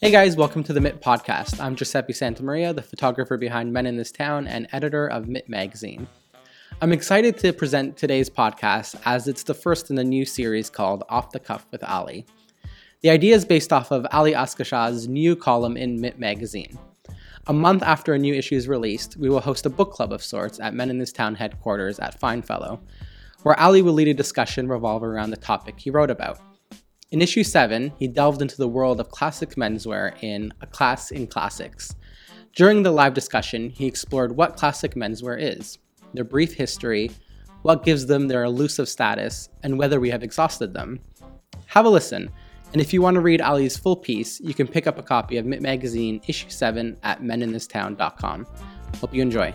Hey guys, welcome to the MIT podcast. I'm Giuseppe Santamaria, the photographer behind Men in This Town and editor of MIT Magazine. I'm excited to present today's podcast as it's the first in a new series called Off the Cuff with Ali. The idea is based off of Ali Askashah's new column in MIT Magazine. A month after a new issue is released, we will host a book club of sorts at Men in This Town headquarters at Finefellow, where Ali will lead a discussion revolving around the topic he wrote about. In issue 7, he delved into the world of classic menswear in A Class in Classics. During the live discussion, he explored what classic menswear is, their brief history, what gives them their elusive status, and whether we have exhausted them. Have a listen, and if you want to read Ali's full piece, you can pick up a copy of MIT Magazine issue 7 at meninthistown.com. Hope you enjoy.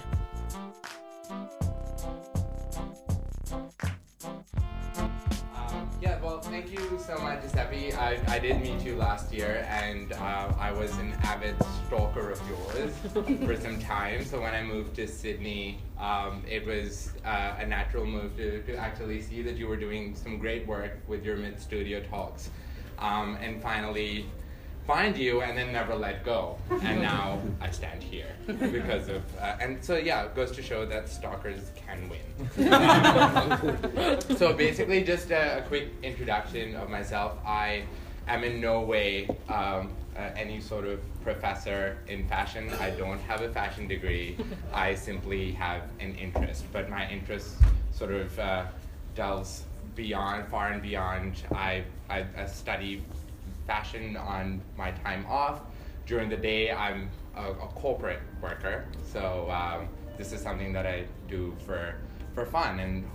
I, did meet you last year, and uh, I was an avid stalker of yours for some time. So when I moved to Sydney, um, it was uh, a natural move to, to actually see that you were doing some great work with your mid studio talks. Um, and finally, find you and then never let go. And now I stand here because of, uh, and so yeah, it goes to show that stalkers can win. So basically, just a, a, quick introduction of myself. I am in no way um, uh, any sort of professor in fashion. I don't have a fashion degree. I simply have an interest, but my interest sort of uh, delves beyond, far and beyond. I, I, I study fashion on my time off. During the day, I'm a, a corporate worker, so um, this is something that I do for for fun and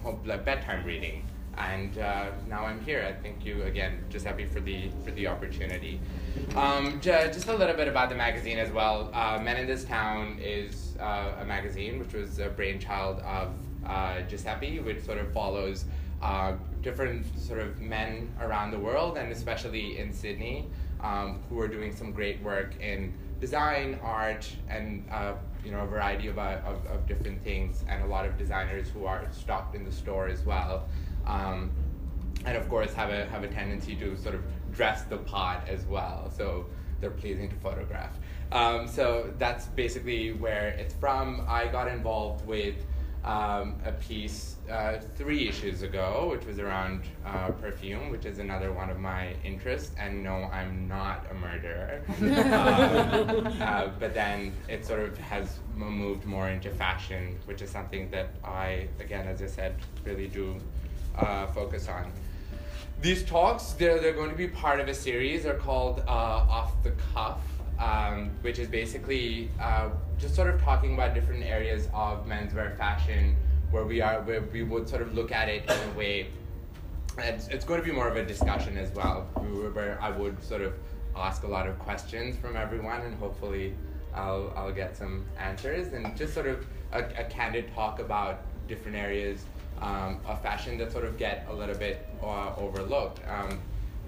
bedtime reading. And uh, now I'm here. I thank you again, Giuseppe, for the for the opportunity. Um, just a little bit about the magazine as well. Uh, Men in This Town is uh, a magazine which was a brainchild of uh, Giuseppe, which sort of follows uh, different sort of men around the world, and especially in Sydney, um, who are doing some great work in design, art, and uh, you know a variety of, of, of, different things, and a lot of designers who are stocked in the store as well. Um, and of course, have a have a tendency to sort of dress the pot as well, so they're pleasing to photograph. Um, so that's basically where it's from. I got involved with um, a piece uh, three issues ago, which was around uh, perfume, which is another one of my interests. And no, I'm not a murderer. um, uh, but then it sort of has moved more into fashion, which is something that I, again, as I said, really do uh, focus on. These talks, they're, they're going to be part of a series. They're called uh, Off the Cuff um, which is basically uh, just sort of talking about different areas of menswear fashion where we are where we would sort of look at it in a way it's, it's going to be more of a discussion as well where I would sort of ask a lot of questions from everyone and hopefully I'll, I'll get some answers and just sort of a, a candid talk about different areas um, fashion that sort of get a little bit uh, overlooked. Um,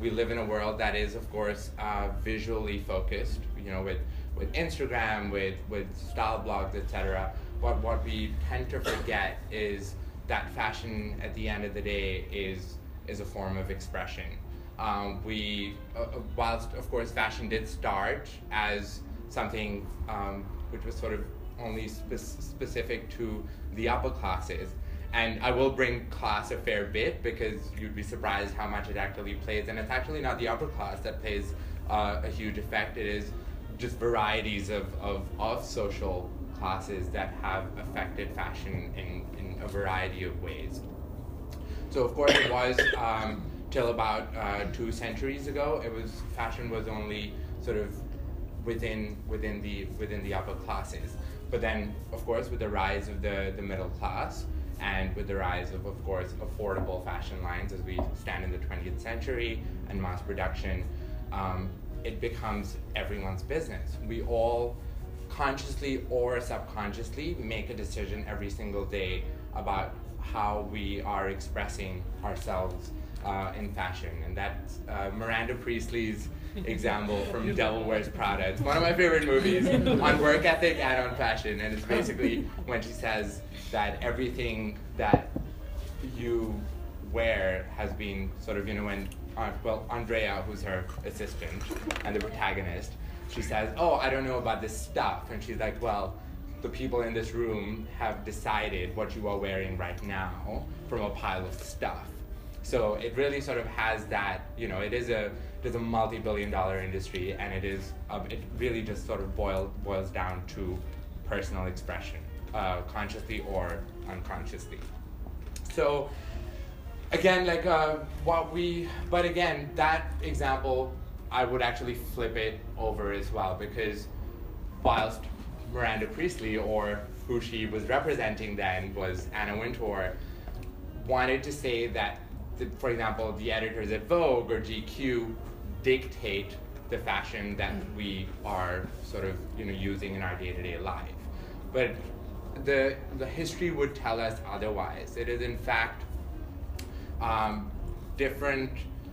we live in a world that is, of course, uh, visually focused. You know, with with Instagram, with with style blogs, etc. What what we tend to forget is that fashion, at the end of the day, is is a form of expression. Um, we, uh, uh whilst of course fashion did start as something um, which was sort of only spe- specific to the upper classes, and I will bring class a fair bit because you'd be surprised how much it actually plays. And it's actually not the upper class that plays uh, a huge effect. It is just varieties of, of, of social classes that have affected fashion in, in a variety of ways. So of course it was um, till about uh, two centuries ago. It was fashion was only sort of within within the within the upper classes. But then, of course, with the rise of the, the middle class, and with the rise of, of course, affordable fashion lines as we stand in the 20th century and mass production, um, it becomes everyone's business. We all consciously or subconsciously make a decision every single day about how we are expressing ourselves uh, in fashion. And that's uh, Miranda Priestly's example from Devil Wears Prada. It's one of my favorite movies on work ethic and on fashion. And it's basically when she says that everything that you wear has been sort of, you know, when, uh, well, Andrea, who's her assistant and the protagonist, she says, Oh, I don't know about this stuff. And she's like, Well, the people in this room have decided what you are wearing right now from a pile of stuff. So it really sort of has that, you know, it is a it is a multi-billion dollar industry and it is uh, it really just sort of boil, boils down to personal expression, uh, consciously or unconsciously. So again, like uh, what we, but again, that example, I would actually flip it over as well because whilst Miranda Priestly, or who she was representing then was Anna Wintour, wanted to say that, for example, the editors at Vogue or GQ dictate the fashion that we are sort of you know using in our day-to-day life. But the the history would tell us otherwise. It is in fact um, different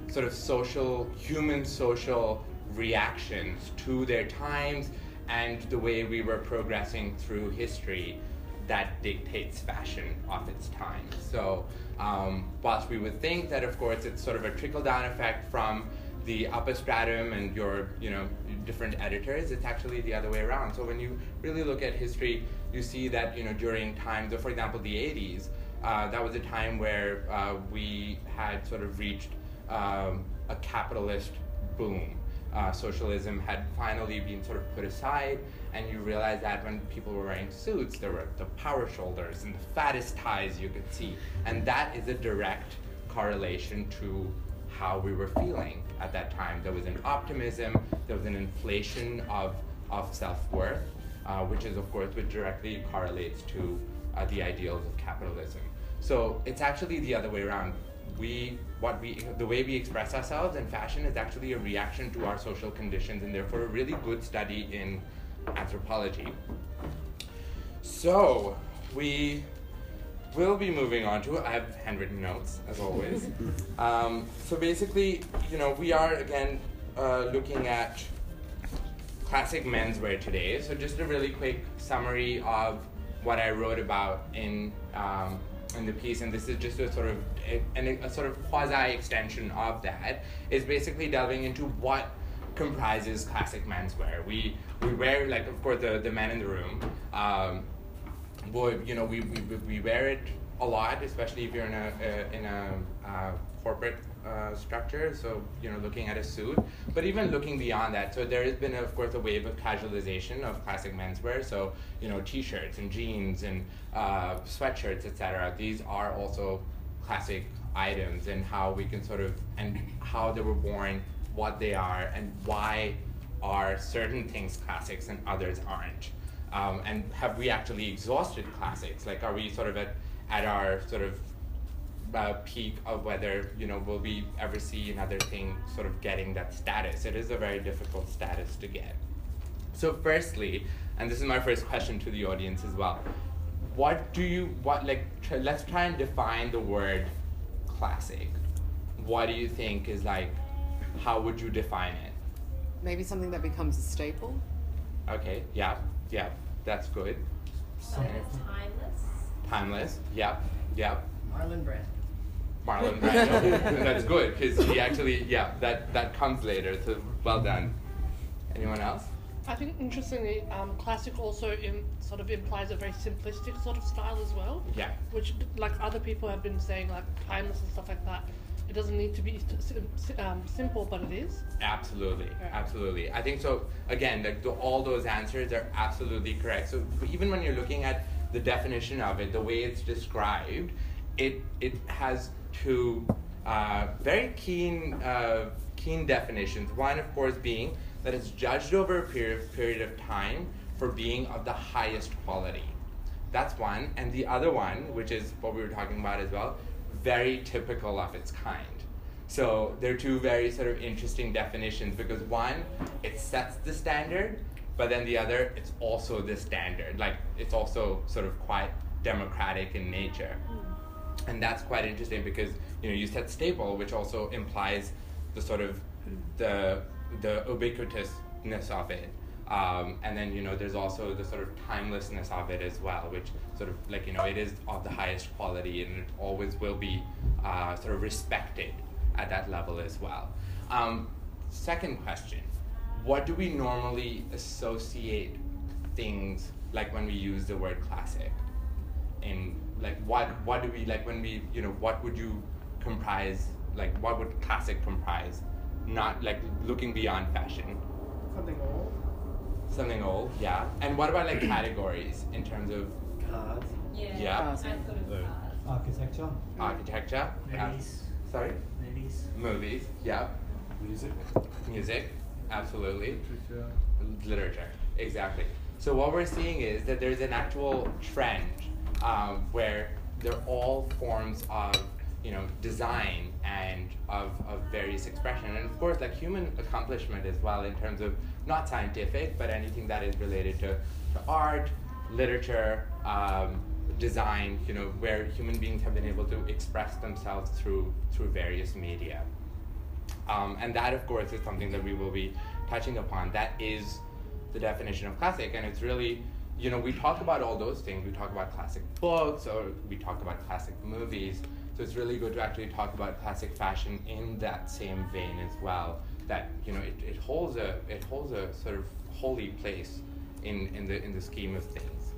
sort of social, human social reactions to their times and the way we were progressing through history that dictates fashion of its time. So, um, whilst we would think that, of course, it's sort of a trickle down effect from the upper stratum and your, you know, different editors, it's actually the other way around. So, when you really look at history, you see that, you know, during times of, for example, the 80s, uh, that was a time where uh, we had sort of reached um, a capitalist boom. Uh, socialism had finally been sort of put aside, and you realize that when people were wearing suits, there were the power shoulders and the fattest ties you could see, and that is a direct correlation to how we were feeling at that time. There was an optimism, there was an inflation of, of self worth, uh, which is, of course, which directly correlates to uh, the ideals of capitalism. So it's actually the other way around. We, what we, the way we express ourselves in fashion is actually a reaction to our social conditions, and therefore a really good study in anthropology. So we will be moving on to. I have handwritten notes as always. um, so basically, you know, we are again uh, looking at classic menswear today. So just a really quick summary of what I wrote about in um, in the piece, and this is just a sort of a, a sort of quasi extension of that, is basically delving into what comprises classic menswear. We we wear like of course the, the men in the room. Um, boy, you know we, we, we wear it a lot, especially if you're in a, in a uh, corporate uh, structure. So you know looking at a suit, but even looking beyond that. So there has been of course a wave of casualization of classic menswear. So you know t-shirts and jeans and uh, sweatshirts, etc. These are also classic items and how we can sort of and how they were worn what they are and why are certain things classics and others aren't. Um, and have we actually exhausted classics? Like, are we sort of at, at our sort of uh, peak of whether, you know, will we ever see another thing sort of getting that status? It is a very difficult status to get. So, firstly, and this is my first question to the audience as well, what do you, what, like, tr- let's try and define the word classic. What do you think is like how would you define it? Maybe something that becomes a staple. Okay, yeah, yeah, that's good. Something that's timeless. Timeless, yeah, yeah. Marlon Brando. Marlon Brando. that's good because he actually, yeah, that that comes later. So well done. Anyone else? I think interestingly, um, classic also in, sort of implies a very simplistic sort of style as well. Yeah. Which, like other people have been saying, like timeless and stuff like that. It doesn't need to be um, simple, but it is. Absolutely, absolutely. I think so. Again, like the, all those answers are absolutely correct. So even when you're looking at the definition of it, the way it's described, it it has two uh, very keen uh, keen definitions. One, of course, being that it's judged over a period period of time for being of the highest quality. That's one, and the other one, which is what we were talking about as well, very typical of its kind. So they're two very sort of interesting definitions because one, it sets the standard, but then the other, it's also the standard. Like it's also sort of quite democratic in nature. Hmm. And that's quite interesting because you know you said staple, which also implies the sort of the the ubiquitousness of it. Um, and then you know there's also the sort of timelessness of it as well, which sort of like you know it is of the highest quality and it always will be uh, sort of respected at that level as well. Um, second question: What do we normally associate things like when we use the word classic? In like what what do we like when we you know what would you comprise like what would classic comprise? Not like looking beyond fashion. Something old. Something old, yeah. And what about like categories in terms of Cars. Yeah. Yeah. Cars. I thought of cars. Architecture. architecture? Yeah. Movies. Sorry? Movies. Movies, yeah. Music. Music, absolutely. Literature. Literature, exactly. So what we're seeing is that there's an actual trend um, where they're all forms of you know design and of, of various expression and of course like human accomplishment as well in terms of not scientific but anything that is related to, to art literature um, design you know where human beings have been able to express themselves through through various media um, and that, of course, is something that we will be touching upon. That is the definition of classic. And it's really, you know, we talk about all those things. We talk about classic books or we talk about classic movies. So it's really good to actually talk about classic fashion in that same vein as well. That, you know, it, it holds a it holds a sort of holy place in, in the in the scheme of things.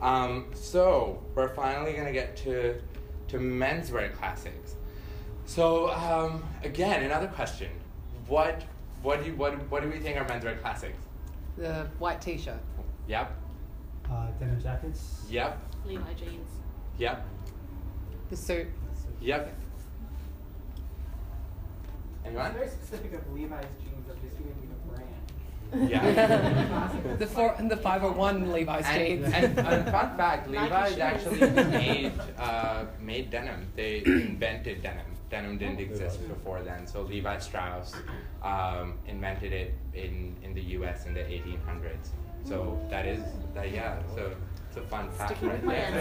Um, so we're finally gonna get to to menswear classics. So um, again, another question: What what do you, what what do we think are menswear classics? The white T-shirt. Yep, Uh, denim jackets. yep, Levi jeans. yep, The suit. yep. It's Anyone? very specific of Levi's jeans of just giving you a brand. Yeah. The four, the 501 Levi's And, jeans. and, and fun fact, Levi's actually made uh, made denim. They invented denim. Denim didn't exist before then. So Levi Strauss um, invented it in, in the U.S. in the 1800s. So that is that yeah. So it's a fun fact Sticking right there.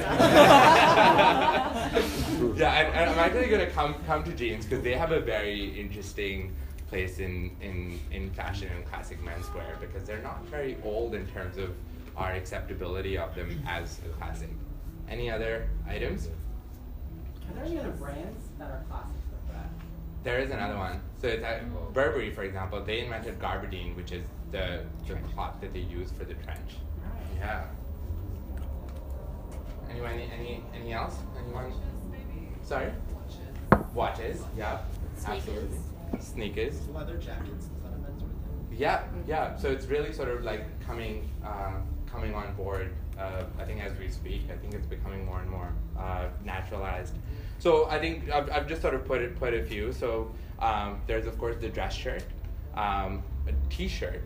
yeah, and, and I'm actually gonna come come to jeans because they have a very interesting place in, in, in fashion and classic menswear because they're not very old in terms of our acceptability of them as a classic. Any other items? Are there any other brands that are classics like that? There is another one. So it's uh, Burberry, for example, they invented gabardine, which is the, the cloth that they use for the trench. Yeah. Anyone? Any? Any? Any else? Anyone? Sorry. Watches. Yeah. Absolutely. Sneakers. Leather jackets. Is that a menswear thing? Yeah, yeah. So it's really sort of like coming uh, coming on board. Uh, I think as we speak, I think it's becoming more and more uh, naturalized. So I think I've, I've just sort of put it put a few. So um, there's of course the dress shirt, um, a t-shirt,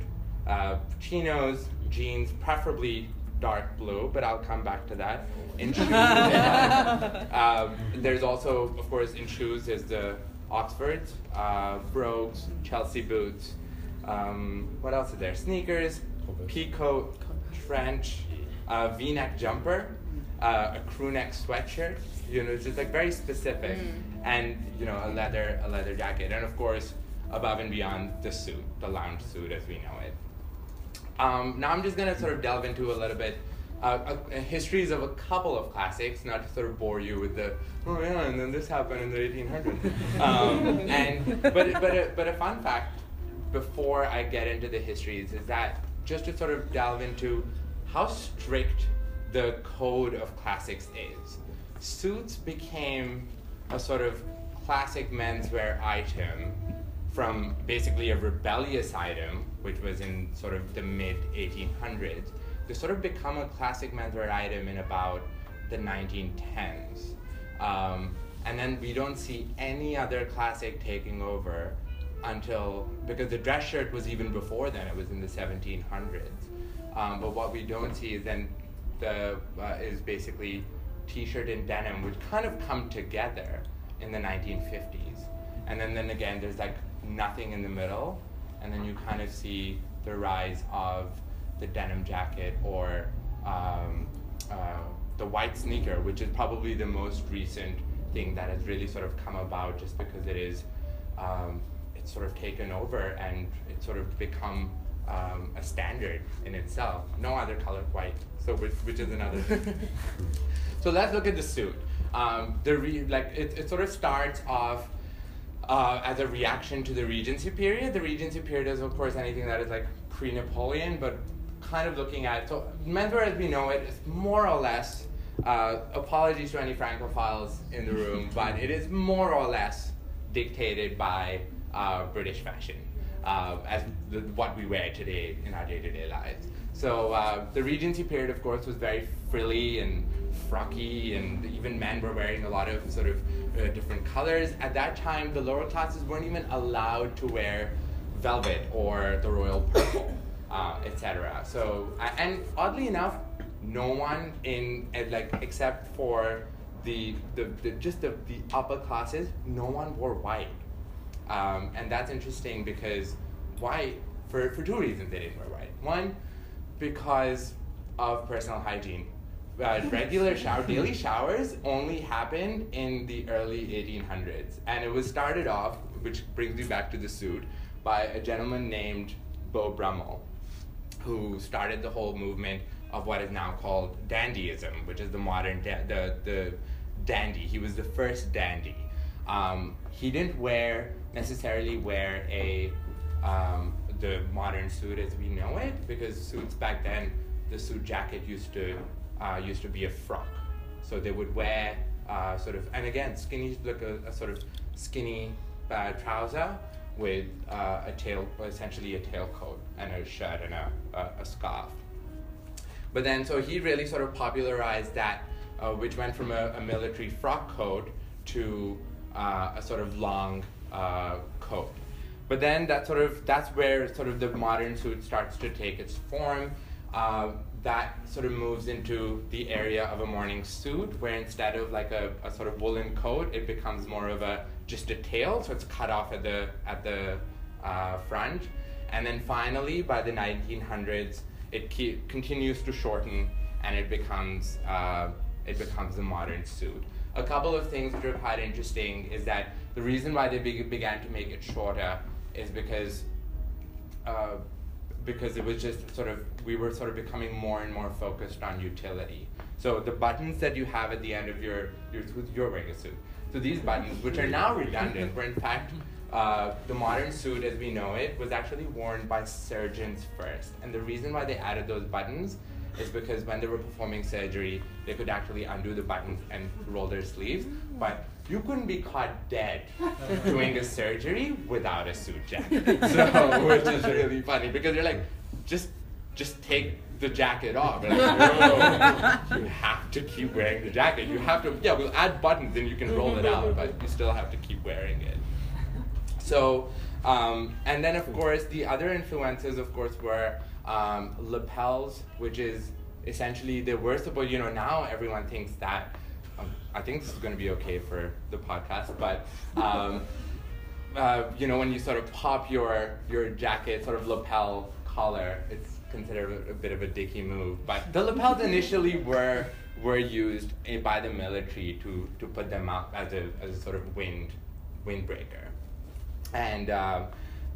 uh, chinos, jeans, preferably dark blue, but I'll come back to that. In shoes, um, there's also of course in shoes there's the Oxfords, uh, brogues, Chelsea boots. Um, what else is there? Sneakers, pea coat, trench, uh, V-neck jumper, uh, a crew neck sweatshirt. You know, it's just like very specific, and you know, a leather a leather jacket, and of course, above and beyond the suit, the lounge suit as we know it. Um, now I'm just gonna sort of delve into a little bit. Uh, uh, histories of a couple of classics, not to sort of bore you with the oh yeah, and then this happened in the 1800s. Um, and but but a, but a fun fact before I get into the histories is that just to sort of delve into how strict the code of classics is. Suits became a sort of classic menswear item from basically a rebellious item, which was in sort of the mid 1800s, to sort of become a classic menswear item in about the 1910s. Um, and then we don't see any other classic taking over until because the dress shirt was even before then it was in the 1700s um, but what we don't see is then the uh, is basically t-shirt and denim which kind of come together in the 1950s and then then again there's like nothing in the middle and then you kind of see the rise of the denim jacket or um, uh, the white sneaker which is probably the most recent thing that has really sort of come about just because it is um, it's sort of taken over and it's sort of become um, a standard in itself. No other color white. So which, which is another. so let's look at the suit. Um, the re- like it, it sort of starts off uh, as a reaction to the Regency period. The Regency period is, of course, anything that is like pre Napoleon, but kind of looking at so menswear as we know it is more or less. Uh, apologies to any Francophiles in the room, but it is more or less dictated by uh, British fashion uh, as the, what we wear today in our day-to-day lives. So uh, the Regency period, of course, was very frilly and frocky, and even men were wearing a lot of sort of uh, different colors. At that time, the lower classes weren't even allowed to wear velvet or the royal purple, uh, etc. So, and oddly enough, no one in uh, like except for the, the, the just the, the upper classes, no one wore white. Um, and that's interesting because white, for, for two reasons they didn't wear white. One, because of personal hygiene. Uh, regular shower, daily showers only happened in the early 1800s. And it was started off, which brings me back to the suit, by a gentleman named Beau Brummel, who started the whole movement of what is now called dandyism, which is the modern, da- the, the dandy. He was the first dandy. Um, he didn't wear necessarily wear a um, the modern suit as we know it because suits back then the suit jacket used to uh, used to be a frock so they would wear uh, sort of and again skinny look a, a sort of skinny uh, trouser with uh, a tail essentially a tailcoat and a shirt and a, a, a, scarf but then so he really sort of popularized that uh, which went from a, a military frock coat to uh, a sort of long coat. But then that sort of that's where sort of the modern suit starts to take its form. Uh, that sort of moves into the area of a morning suit, where instead of like a, a sort of woolen coat, it becomes more of a just a tail, so it's cut off at the at the uh, front, and then finally by the 1900s, it ke- continues to shorten, and it becomes uh, it becomes a modern suit. A couple of things which are quite interesting is that the reason why they be- began to make it shorter is because uh, because it was just sort of we were sort of becoming more and more focused on utility. So the buttons that you have at the end of your your wearing a suit. So these buttons, which are now redundant, were in fact uh, the modern suit as we know it was actually worn by surgeons first. And the reason why they added those buttons is because when they were performing surgery, they could actually undo the buttons and roll their sleeves. But you couldn't be caught dead doing a surgery without a suit jacket. So, which is really funny because you're like, just, just take the jacket off. Like, no, you have to keep wearing the jacket. You have to, yeah, we'll add buttons and you can roll it out, but you still have to keep wearing it. So, um, and then of course the other influences, of course, were um, lapels, which is essentially the worst of you know, now everyone thinks that. Um, I think this is going to be okay for the podcast, but um, uh, you know, when you sort of pop your your jacket sort of lapel collar, it's considered a, a bit of a dicky move. But the lapels initially were were used by the military to to put them up as a as a sort of wind windbreaker, and uh,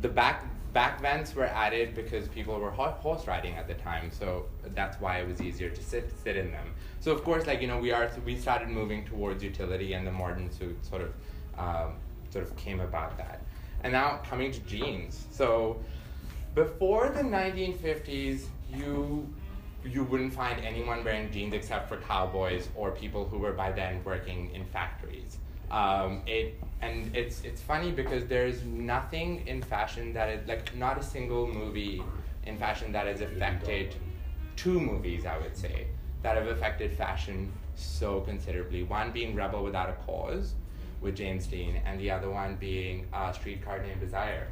the back back vents were added because people were horse riding at the time, so that's why it was easier to sit sit in them. So of course, like you know, we are we started moving towards utility, and the modern suit sort of um, sort of came about that. And now coming to jeans. So before the 1950s, you you wouldn't find anyone wearing jeans except for cowboys or people who were by then working in factories. Um, it and it's it's funny because there's nothing in fashion that is like not a single movie in fashion that has affected two movies I would say that have affected fashion so considerably. One being Rebel Without a Cause with James Dean, and the other one being uh, Streetcar Named Desire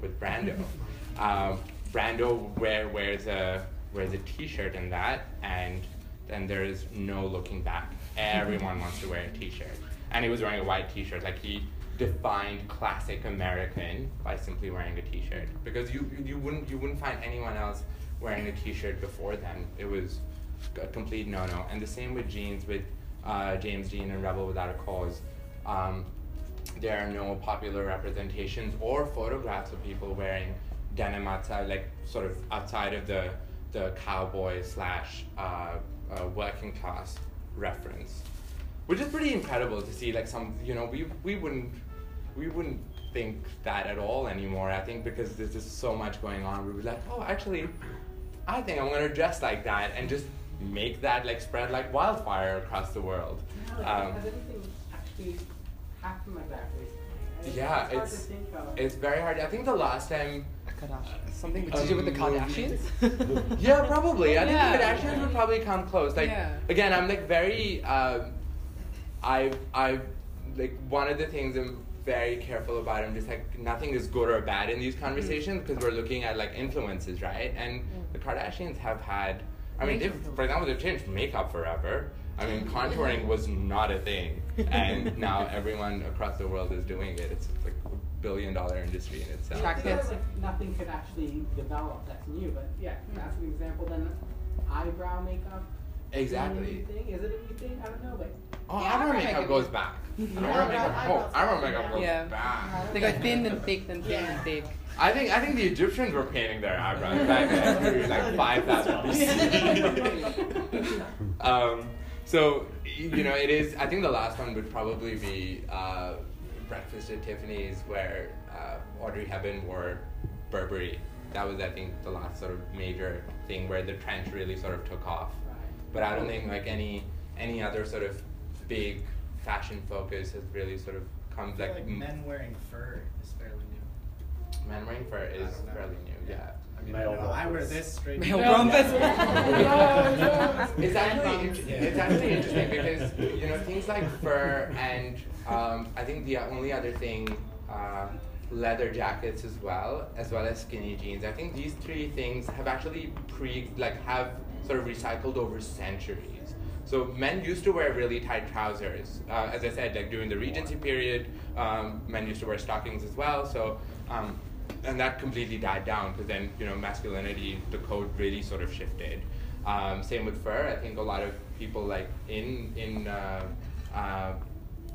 with Brando. Um, Brando wear, wears a wears a T-shirt in that, and then there is no looking back. Everyone wants to wear a T-shirt and he was wearing a white T-shirt. Like he defined classic American by simply wearing a T-shirt because you you wouldn't you wouldn't find anyone else wearing a T-shirt before then. It was a complete no-no. And the same with jeans with uh, James Dean and Rebel Without a Cause. Um, there are no popular representations or photographs of people wearing denim outside, like sort of outside of the the cowboy slash uh, uh, working class reference, which is pretty incredible to see. Like some, you know, we we wouldn't we wouldn't think that at all anymore. I think because there's just so much going on, we were like, oh, actually, I think I'm gonna dress like that and just make that like spread like wildfire across the world. Yeah, like, Um, has anything actually happened like that recently? Yeah, it's it's- to think of. It's very hard. I think the last time, Something to do with the Kardashians? yeah, probably. I think Yeah. the Kardashians would probably come close. Like Yeah. again, I'm like very. Um, I I like one of the things I'm very careful about. I'm just like nothing is good or bad in these conversations because we're looking at like influences, right? And the Kardashians have had. I mean, they've, for example, they've changed makeup forever. I mean, contouring was not a thing, and now everyone across the world is doing it. It's like a billion dollar industry in itself. I Track feel like nothing could actually develop that's new, but yeah, that's an example. Then eyebrow makeup. Is it a new Exactly. thing? Is it a new thing? I don't know, but Oh, Yeah, eyebrow eyebrow makeup makeup goes is- back. Yeah, Eyebrow makeup, eyebrows- oh, eyebrow makeup goes Yeah. back. They go thin and thick, then thin Yeah. and thick. I think I think the Egyptians were painting their eyebrows back then, like five thousand BC. um, so you know, it is. I think the last one would probably be uh, Breakfast at Tiffany's, where uh, Audrey Hepburn wore Burberry. That was, I think, the last sort of major thing where the trench really sort of took off. But I don't think like any any other sort of big fashion focus has really sort of come I feel like, like m- men wearing fur is fairly new. men wearing fur is I don't know. fairly new. Yeah. I mean, Male I, know, I wear this straight. Male to- rompers. It's actually int- it's actually interesting because you know things like fur and um, I think the only other thing uh, leather jackets as well as well as skinny jeans. I think these three things have actually pre like have sort of recycled over centuries. So men used to wear really tight trousers. Uh, as I said, like during the Regency period, um, men used to wear stockings as well. So um, and that completely died down because then you know masculinity, the code really sort of shifted. Um, same with fur. I think a lot of people like in in uh, uh,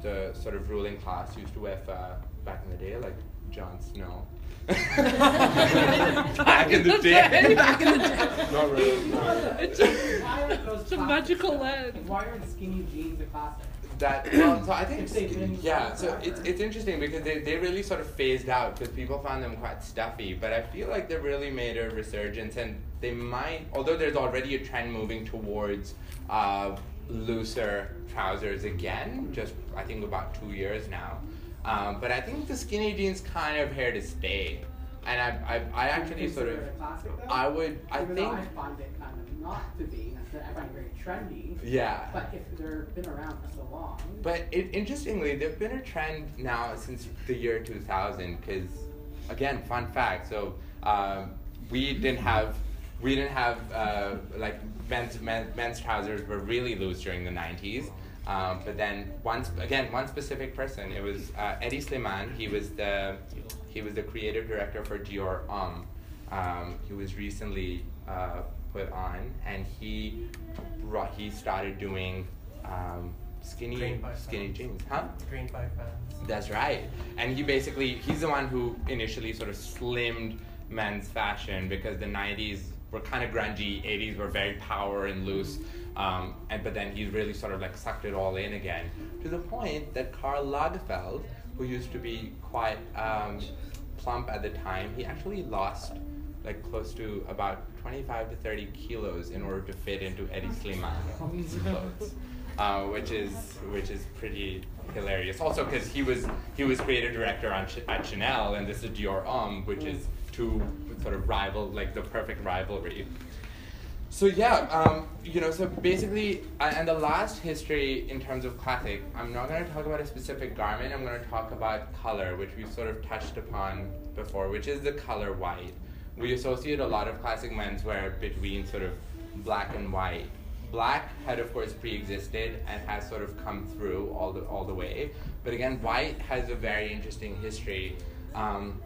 the sort of ruling class used to wear fur back in the day, like Jon Snow. Back in the day. Back in the day. Not really. no. Why aren't It's a magical land. Why aren't skinny jeans a classic? That well, so I think If they've yeah. So it's it's interesting because they, they really sort of phased out because people found them quite stuffy. But I feel like they really made a resurgence, and they might. Although there's already a trend moving towards uh, looser trousers again. Just I think about two years now. Um, but I think the skinny jeans kind of here to stay. And I I, I actually sort of consider it a classic, though? I would I think I find it kind of not to be. I find it very trendy. yeah. But if they've been around for so long. But it, interestingly, there's been a trend now since the year 2000. Because again, fun fact. So um, we didn't have we didn't have uh, like men's, men, men's trousers were really loose during the 90s. Um, but then once again, one specific person. It was uh, Hedi Slimane. He was the he was the creative director for Dior Homme. Um, he was recently uh, put on, and he brought, he started doing um, skinny skinny jeans, huh? Green by fans. That's right. And he basically he's the one who initially sort of slimmed men's fashion because the 90s were kind of grungy, 80s were very power and loose. Um, and but then he really sort of like sucked it all in again to the point that Karl Lagerfeld, who used to be quite um, plump at the time, he actually lost like close to about 25 to 30 kilos in order to fit into Hedi Slimane's clothes uh, which is which is pretty hilarious. Also, because he was he was creative director on Ch- at Chanel, and this is Dior Homme, which is two sort of rival, like the perfect rivalry. So yeah, um, you know, so basically, uh, and the last history in terms of classic, I'm not going to talk about a specific garment. I'm going to talk about color, which we've sort of touched upon before, which is the color white. We associate a lot of classic menswear between sort of black and white. Black had, of course, pre-existed and has sort of come through all the all the way. But again, white has a very interesting history. Um,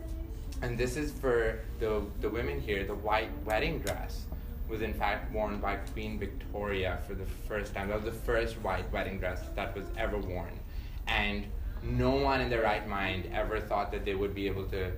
and this is for the, the women here, the white wedding dress was in fact worn by Queen Victoria for the first time. That was the first white wedding dress that was ever worn. And no one in their right mind ever thought that they would be able to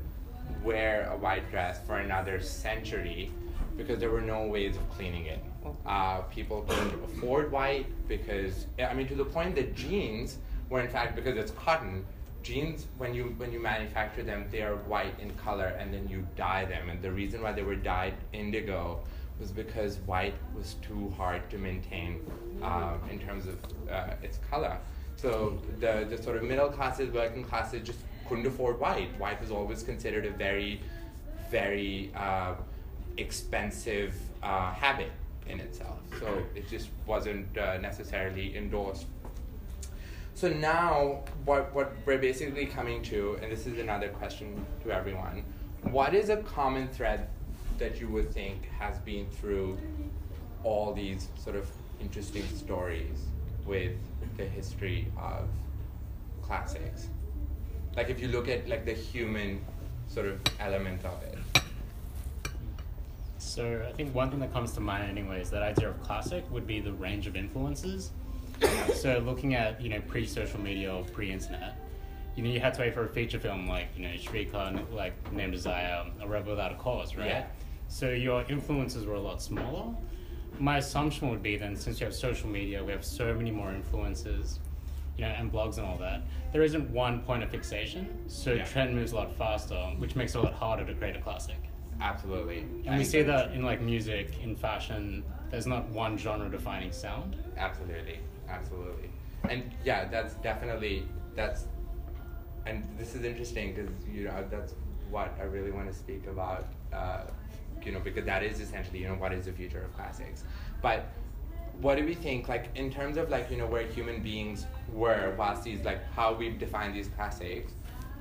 wear a white dress for another century because there were no ways of cleaning it. Uh, people couldn't afford white because I mean to the point that jeans were in fact because it's cotton. Jeans, when you when you manufacture them, they are white in color, and then you dye them. And the reason why they were dyed indigo was because white was too hard to maintain um, in terms of uh, its color. So the, the sort of middle classes, working classes just couldn't afford white. White was always considered a very, very uh, expensive uh, habit in itself. So it just wasn't uh, necessarily endorsed. So now, what, what we're basically coming to, and this is another question to everyone, what is a common thread that you would think has been through all these sort of interesting stories with the history of classics? Like if you look at like the human sort of element of it. So I think one thing that comes to mind anyway is that idea of classic would be the range of influences. so looking at you know pre-social media or pre-internet, you know you had to wait for a feature film like you know Streetcar like Named Desire, A Rebel Without a Cause, right? Yeah. So your influences were a lot smaller. My assumption would be then since you have social media, we have so many more influences, you know, and blogs and all that. There isn't one point of fixation, so Yeah. trend moves a lot faster, which makes it a lot harder to create a classic. Absolutely. And we see that in like music, in fashion, there's not one genre defining sound. Absolutely, absolutely, and yeah, that's definitely that's, and this is interesting because you know that's what I really want to speak about, uh, you know, because that is essentially you know what is the future of classics, but what do we think like in terms of like you know where human beings were whilst these like how we've defined these classics,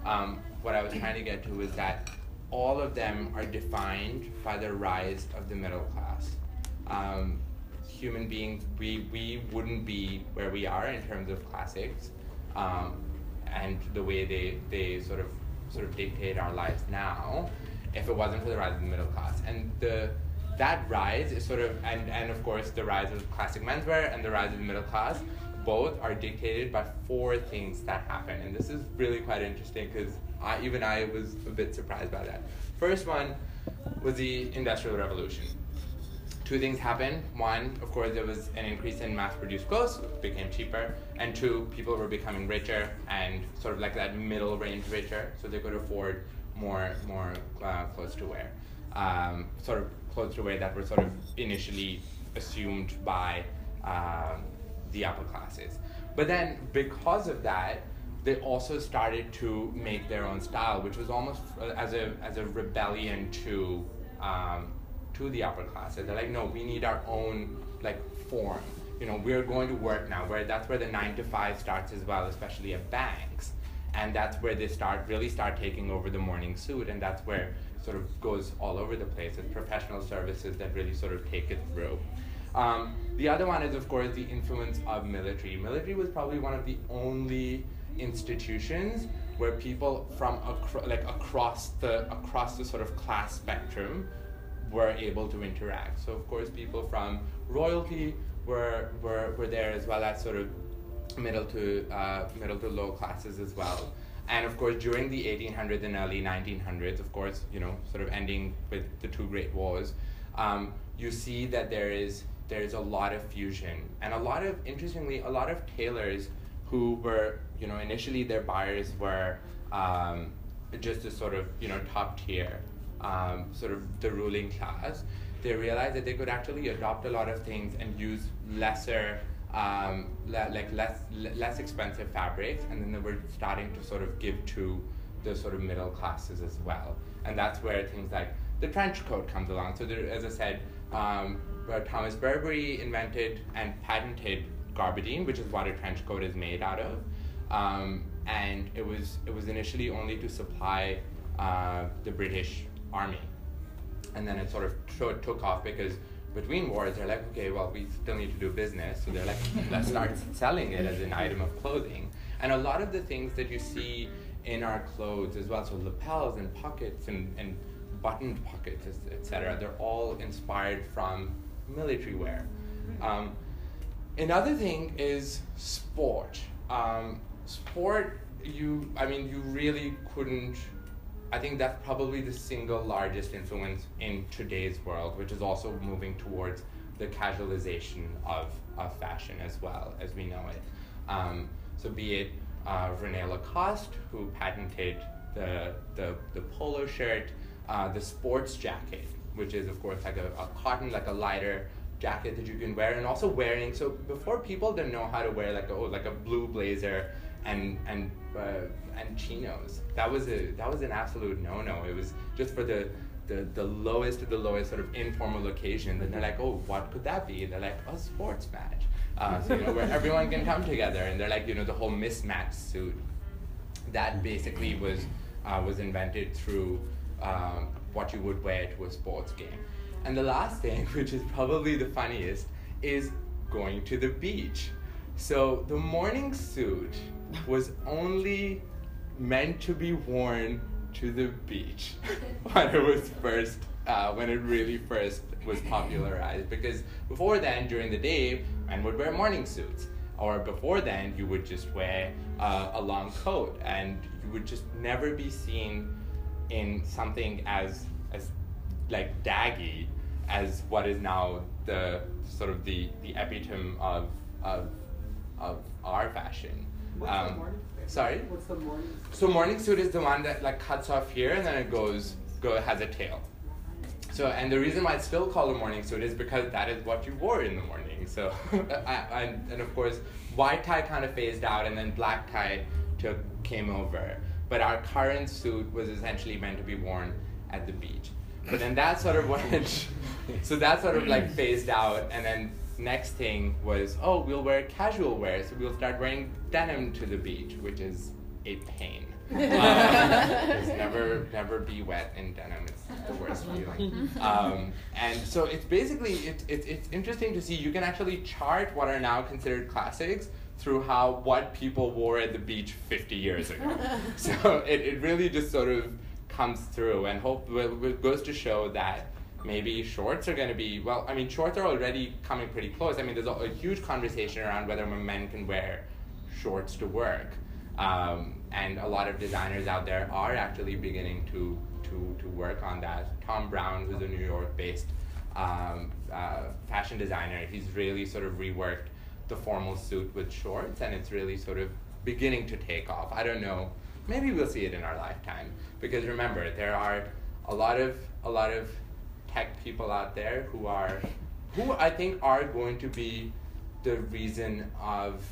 um, what I was trying to get to is that all of them are defined by the rise of the middle class. Um, human beings, we, we wouldn't be where we are in terms of classics um, and the way they, they sort of sort of dictate our lives now if it wasn't for the rise of the middle class. And the that rise is sort of and, and of course the rise of classic menswear and the rise of the middle class both are dictated by four things that happen. And this is really quite interesting because even I was a bit surprised by that. First one was the Industrial Revolution. Two things happened. One, of course, there was an increase in mass-produced clothes, became cheaper, and two, people were becoming richer and sort of like that middle range richer, so they could afford more more uh, clothes to wear. Um, sort of clothes to wear that were sort of initially assumed by um, the upper classes. But then, because of that, they also started to make their own style, which was almost uh, as a as a rebellion to um, to the upper classes. They're like, no, we need our own like form. You know, we're going to work now. Where that's where the nine to five starts as well, especially at banks, and that's where they start really start taking over the morning suit, and that's where sort of goes all over the place. It's professional services that really sort of take it through. Um, the other one is, of course, the influence of military. Military was probably one of the only institutions where people from acro- like across the across the sort of class spectrum were able to interact. So, of course, people from royalty were were, were there as well as sort of middle to uh, middle to low classes as well. And of course, during the 1800s and early 1900s, of course, you know, sort of ending with the two great wars, um, you see that there is there is a lot of fusion and a lot of interestingly a lot of tailors who were you know initially their buyers were um, just a sort of you know top tier um, sort of the ruling class they realized that they could actually adopt a lot of things and use lesser um, le- like less le- less expensive fabrics and then they were starting to sort of give to the sort of middle classes as well and that's where things like the trench coat comes along so there, as i said um, Thomas Burberry invented and patented gabardine, which is what a trench coat is made out of. Um, and it was it was initially only to supply uh, the British Army, and then it sort of t- took off because between wars they're like, okay, well we still need to do business, so they're like, let's start selling it as an item of clothing. And a lot of the things that you see in our clothes as well, so lapels and pockets and, and buttoned pockets, etc. They're all inspired from military wear. Um, another thing is sport. Um, sport, you, I mean, you really couldn't. I think that's probably the single largest influence in today's world, which is also moving towards the casualization of, of fashion as well as we know it. Um, so be it uh, Rene Lacoste, who patented the, the, the polo shirt, uh, the sports jacket, which is of course like a, a cotton, like a lighter jacket that you can wear, and also wearing. So before people didn't know how to wear like a, oh, like a blue blazer and and uh, and chinos. That was a that was an absolute no no. It was just for the the, the lowest of the lowest sort of informal occasion. And they're like, oh, what could that be? And they're like, a sports match. Uh, so, you know, where everyone can come together. And they're like, you know, the whole mismatch suit. That basically was, uh, was invented through um, what you would wear to a sports game. And the last thing, which is probably the funniest, is going to the beach. So the morning suit was only meant to be worn to the beach when it was first uh, when it really first was popularized. Because before then during the day men would wear morning suits. Or before then you would just wear uh, a long coat. And you would just never be seen in something as as like daggy as what is now the sort of the the epitome of of of our fashion. Um? Sorry? What's the morning? so morning suit is the one that like cuts off here and then it goes go has a tail. So and the reason why it's still called a morning suit is because that is what you wore in the morning. So I, and, and of course white tie kind of phased out and then black tie took came over. But our current suit was essentially meant to be worn at the beach. But then that sort of went so that sort of like phased out and then next thing was oh we'll wear casual wear so we'll start wearing denim to the beach which is a pain. Um, never never be wet in denim it's the worst feeling. Um, and so it's basically it, it, it's interesting to see you can actually chart what are now considered classics through how what people wore at the beach 50 years ago. So it, it really just sort of comes through and hope it goes to show that maybe shorts are going to be well i mean shorts are already coming pretty close. I mean there's a, a huge conversation around whether men can wear shorts to work. Um, and a lot of designers out there are actually beginning to, to, to work on that. Thom Browne who's a new york based um, uh, fashion designer he's really sort of reworked the formal suit with shorts and it's really sort of beginning to take off. I don't know maybe we'll see it in our lifetime. Because remember there are a lot of a lot of tech people out there who are who I think are going to be the reason of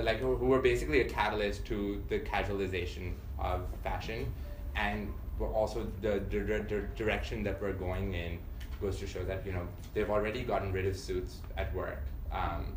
like who are basically a catalyst to the casualization of fashion and also the, the, the direction that we're going in goes to show that you know they've already gotten rid of suits at work. Um,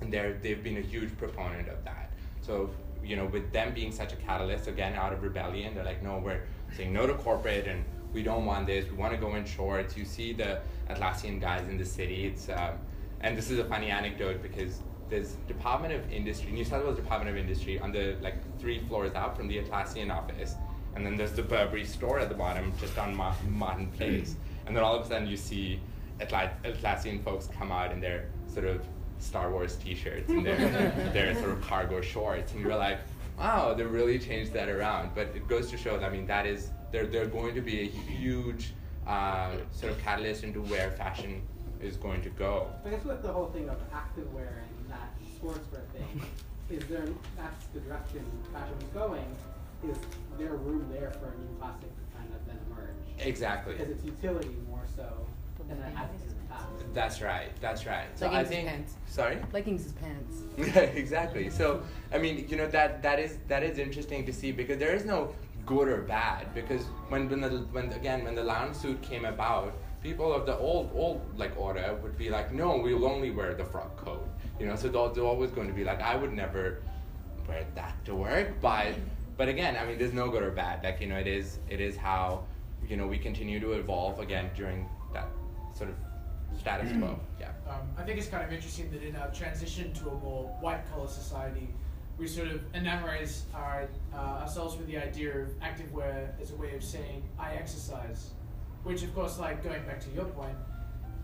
and they're they've been a huge proponent of that. So you know with them being such a catalyst again out of rebellion they're like no we're saying no to corporate and we don't want this. We want to go in shorts. You see the Atlassian guys in the city. It's um, and this is a funny anecdote because there's Department of Industry, New South Wales Department of Industry, on the like three floors out from the Atlassian office, and then there's the Burberry store at the bottom, just on Ma- Martin Place, and then all of a sudden you see Atla- Atlassian folks come out in their sort of Star Wars T-shirts and their their sort of cargo shorts, and you're like, wow, they really changed that around. But it goes to show that I mean that is they're, they're going to be a huge uh, sort of catalyst into where fashion is going to go. I guess with the whole thing of active wear and that sportswear thing, is there that's the direction fashion is going? Is there room there for a new classic to kind of then emerge? Exactly. Because it's utility more so than it has been in the past. That's right. That's right. So Leggings I and think. pants. Sorry. Leggings is pants. exactly. So I mean, you know that that is that is interesting to see because there is no good or bad because when when the when again when the lounge suit came about, people of the old old like order would be like, no, we'll only wear the frock coat. You know, so they're, they're always going to be like, I would never wear that to work, but but again, I mean, there's no good or bad. Like you know, it is it is how you know we continue to evolve again during that sort of status quo. Yeah. Um, I think it's kind of interesting that in our transition to a more white collar society, we sort of enamorize our, uh, ourselves with the idea of active wear as a way of saying I exercise, which of course, like going back to your point,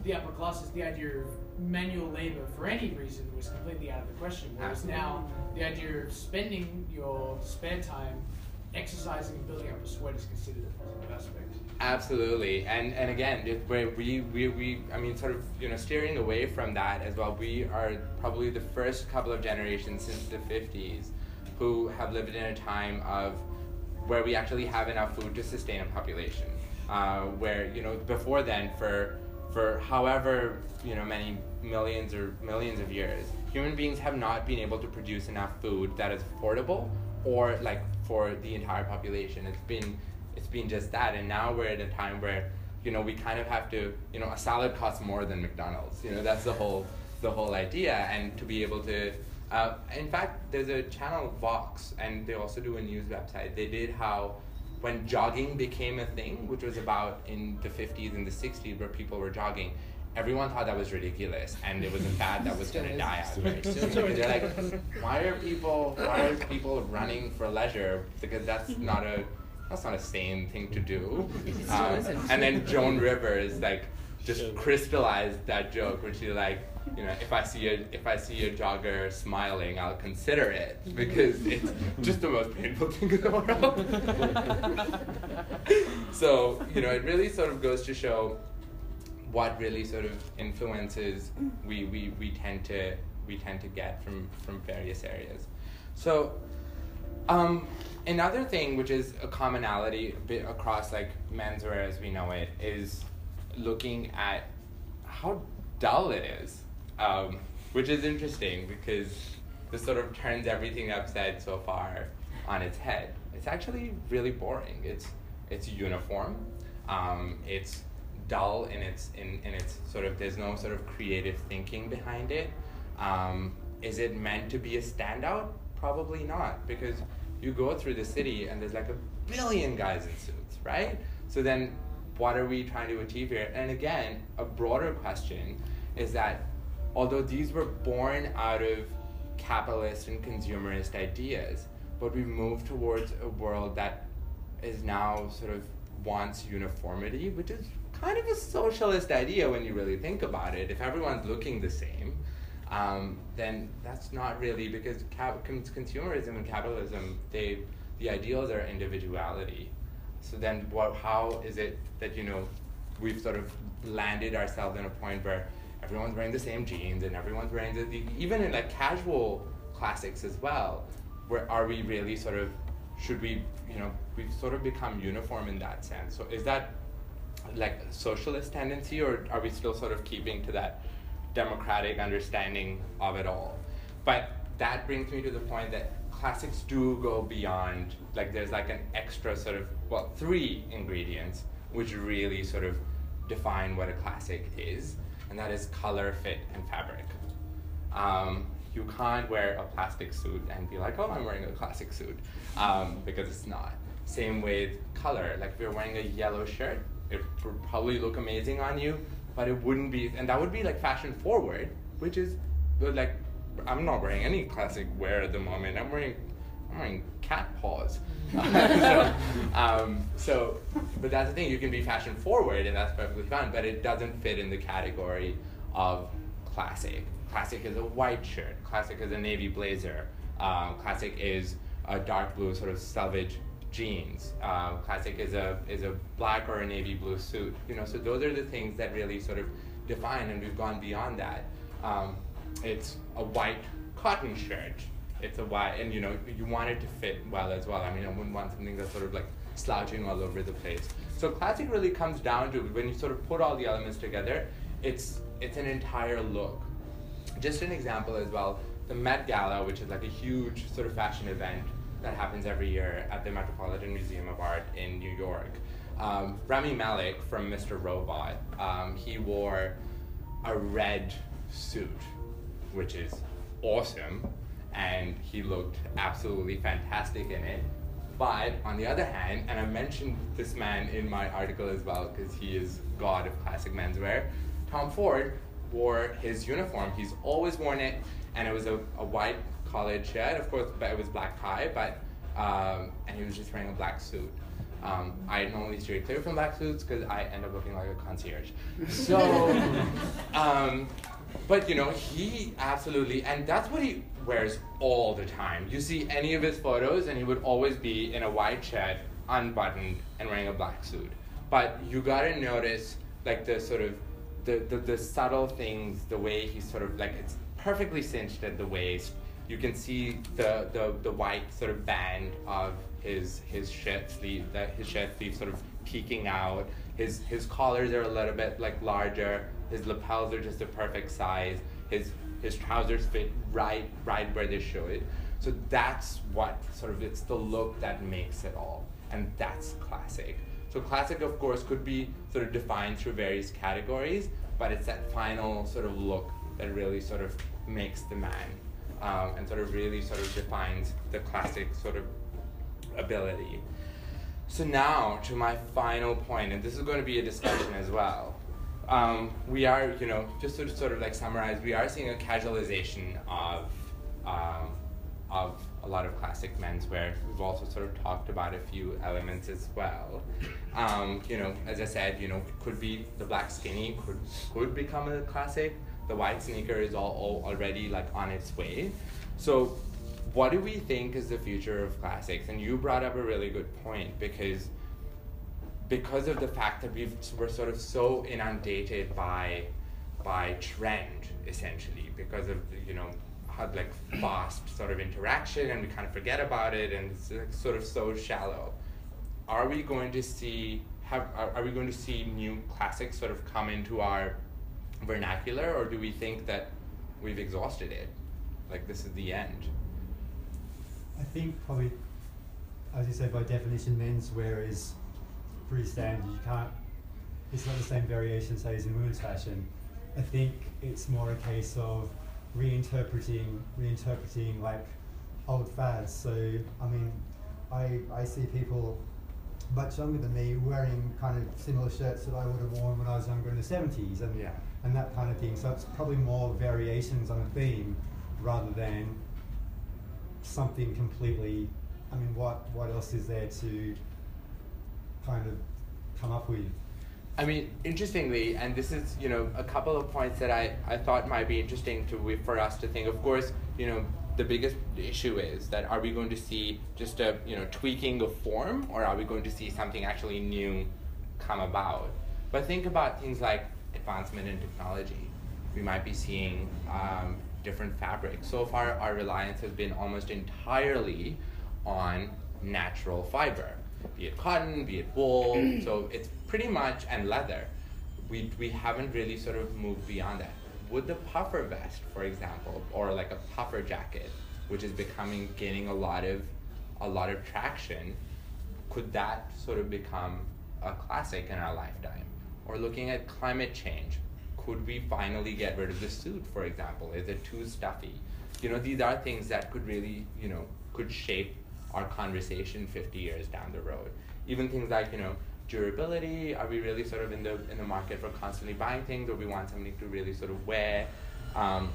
the upper classes, the idea of manual labor for any reason was completely out of the question. Whereas now, the idea of spending your spare time exercising and building up a sweat is considered a positive aspect. Absolutely, and and again, where we, we we I mean, sort of you know steering away from that as well. We are probably the first couple of generations since the fifties who have lived in a time of where we actually have enough food to sustain a population. Uh, where you know before then, for for however you know many millions or millions of years, human beings have not been able to produce enough food that is affordable or like for the entire population. It's been it's been just that, and now we're at a time where you know we kind of have to you know a salad costs more than McDonald's. You know that's the whole the whole idea, and to be able to. Uh, in fact, there's a channel Vox, and they also do a news website. They did how when jogging became a thing, which was about in the 50s and the 60s, where people were jogging, everyone thought that was ridiculous, and it was a fad that was going to die out very soon. Because they're like, why are people why are people running for leisure? Because that's not a that's not a sane thing to do. Um, and then Joan Rivers like just crystallized that joke, where she's like, you know, if I see a if I see a jogger smiling, I'll consider it because it's just the most painful thing in the world. so you know, it really sort of goes to show what really sort of influences we, we, we tend to we tend to get from from various areas. So um, another thing which is a commonality a bit across like menswear as we know it is looking at how dull it is, um, which is interesting because this sort of turns everything I've said so far on its head. It's actually really boring. It's it's uniform. Um, it's dull in its in, in its sort of there's no sort of creative thinking behind it. Um, is it meant to be a standout? Probably not, because you go through the city and there's like a billion guys in suits, right? So then what are we trying to achieve here? And again, a broader question is that although these were born out of capitalist and consumerist ideas, but we've moved towards a world that is now sort of wants uniformity, which is kind of a socialist idea when you really think about it. If everyone's looking the same, um, then that's not really because cap- consumerism and capitalism, they the ideals are individuality. So then, what, how is it that you know we've sort of landed ourselves in a point where everyone's wearing the same jeans and everyone's wearing the, the even in like casual classics as well. Where are we really sort of should we you know we've sort of become uniform in that sense. So is that like socialist tendency, or are we still sort of keeping to that democratic understanding of it all? But that brings me to the point that classics do go beyond, like, there's like an extra sort of, well, three ingredients which really sort of define what a classic is, and that is color, fit, and fabric. Um, you can't wear a plastic suit and be like, oh, I'm wearing a classic suit, um, because it's not. Same with color. Like if you're wearing a yellow shirt, it would probably look amazing on you, but it wouldn't be, and that would be like fashion forward, which is like, I'm not wearing any classic wear at the moment. I'm wearing, I'm wearing cat paws. so, um, so, but that's the thing. You can be fashion forward, and that's perfectly fine. But it doesn't fit in the category of classic. Classic is a white shirt. Classic is a navy blazer. Um, classic is a dark blue sort of selvage jeans. Uh, classic is a is a black or a navy blue suit. You know, so those are the things that really sort of define, and we've gone beyond that. Um, it's a white cotton shirt. It's a white, and you know, you want it to fit well as well. I mean, I wouldn't want something that's sort of like slouching all over the place. So classic really comes down to when you sort of put all the elements together, it's it's an entire look. Just an example as well, the Met Gala, which is like a huge sort of fashion event that happens every year at the Metropolitan Museum of Art in New York. Um, Rami Malek from Mr. Robot, um, he wore a red suit, which is awesome, and he looked absolutely fantastic in it. But on the other hand, and I mentioned this man in my article as well because he is god of classic menswear, Tom Ford wore his uniform. He's always worn it, and it was a, a white collared shirt. Of course, but it was black tie, but um, and he was just wearing a black suit. Um, I normally steer clear from black suits because I end up looking like a concierge. So, um, but you know, he absolutely, and that's what he wears all the time. You see any of his photos, and he would always be in a white shirt, unbuttoned, and wearing a black suit. But you gotta notice, like the sort of, the, the, the subtle things, the way he's sort of like it's perfectly cinched at the waist. You can see the, the, the white sort of band of his his shirt sleeve, that his shirt sleeve sort of peeking out. His his collars are a little bit like larger. His lapels are just the perfect size. His his trousers fit right right where they should. So that's what sort of it's the look that makes it all, and that's classic. So classic, of course, could be sort of defined through various categories, but it's that final sort of look that really sort of makes the man, um, and sort of really sort of defines the classic sort of ability. So now to my final point, and this is going to be a discussion as well. Um, we are, you know, just to sort of like summarize, we are seeing a casualization of um, of a lot of classic menswear. We've also sort of talked about a few elements as well. Um, you know, as I said, you know, could be the black skinny could could become a classic. The white sneaker is all, all already like on its way. So what do we think is the future of classics? And you brought up a really good point because because of the fact that we've, we're sort of so inundated by by trend essentially because of you know how like fast sort of interaction and we kind of forget about it and it's like sort of so shallow are we going to see have are, are we going to see new classics sort of come into our vernacular or do we think that we've exhausted it like this is the end I think probably, as you say, by definition, menswear is pretty standard. You can't. It's not the same variation, say, as in women's fashion. I think it's more a case of reinterpreting, reinterpreting like old fads. So I mean, I I see people much younger than me wearing kind of similar shirts that I would have worn when I was younger in the seventies, and Yeah. And that kind of thing. So it's probably more variations on a theme rather than something completely. I mean, what what else is there to kind of come up with? I mean, interestingly, and this is, you know, a couple of points that I, I thought might be interesting to for us to think. Of course, you know, the biggest issue is that are we going to see just a, you know, tweaking of form, or are we going to see something actually new come about? But think about things like advancement in technology. We might be seeing um, different fabrics. So far, our reliance has been almost entirely on natural fiber, be it cotton, be it wool. so it's pretty much and leather. We we haven't really sort of moved beyond that. Would the puffer vest, for example, or like a puffer jacket, which is becoming gaining a lot of a lot of traction, could that sort of become a classic in our lifetime? Or looking at climate change, could we finally get rid of the suit, for example? Is it too stuffy? You know, these are things that could really, you know, could shape our conversation 50 years down the road. Even things like, you know, durability. Are we really sort of in the in the market for constantly buying things, or we want something to really sort of wear? Um,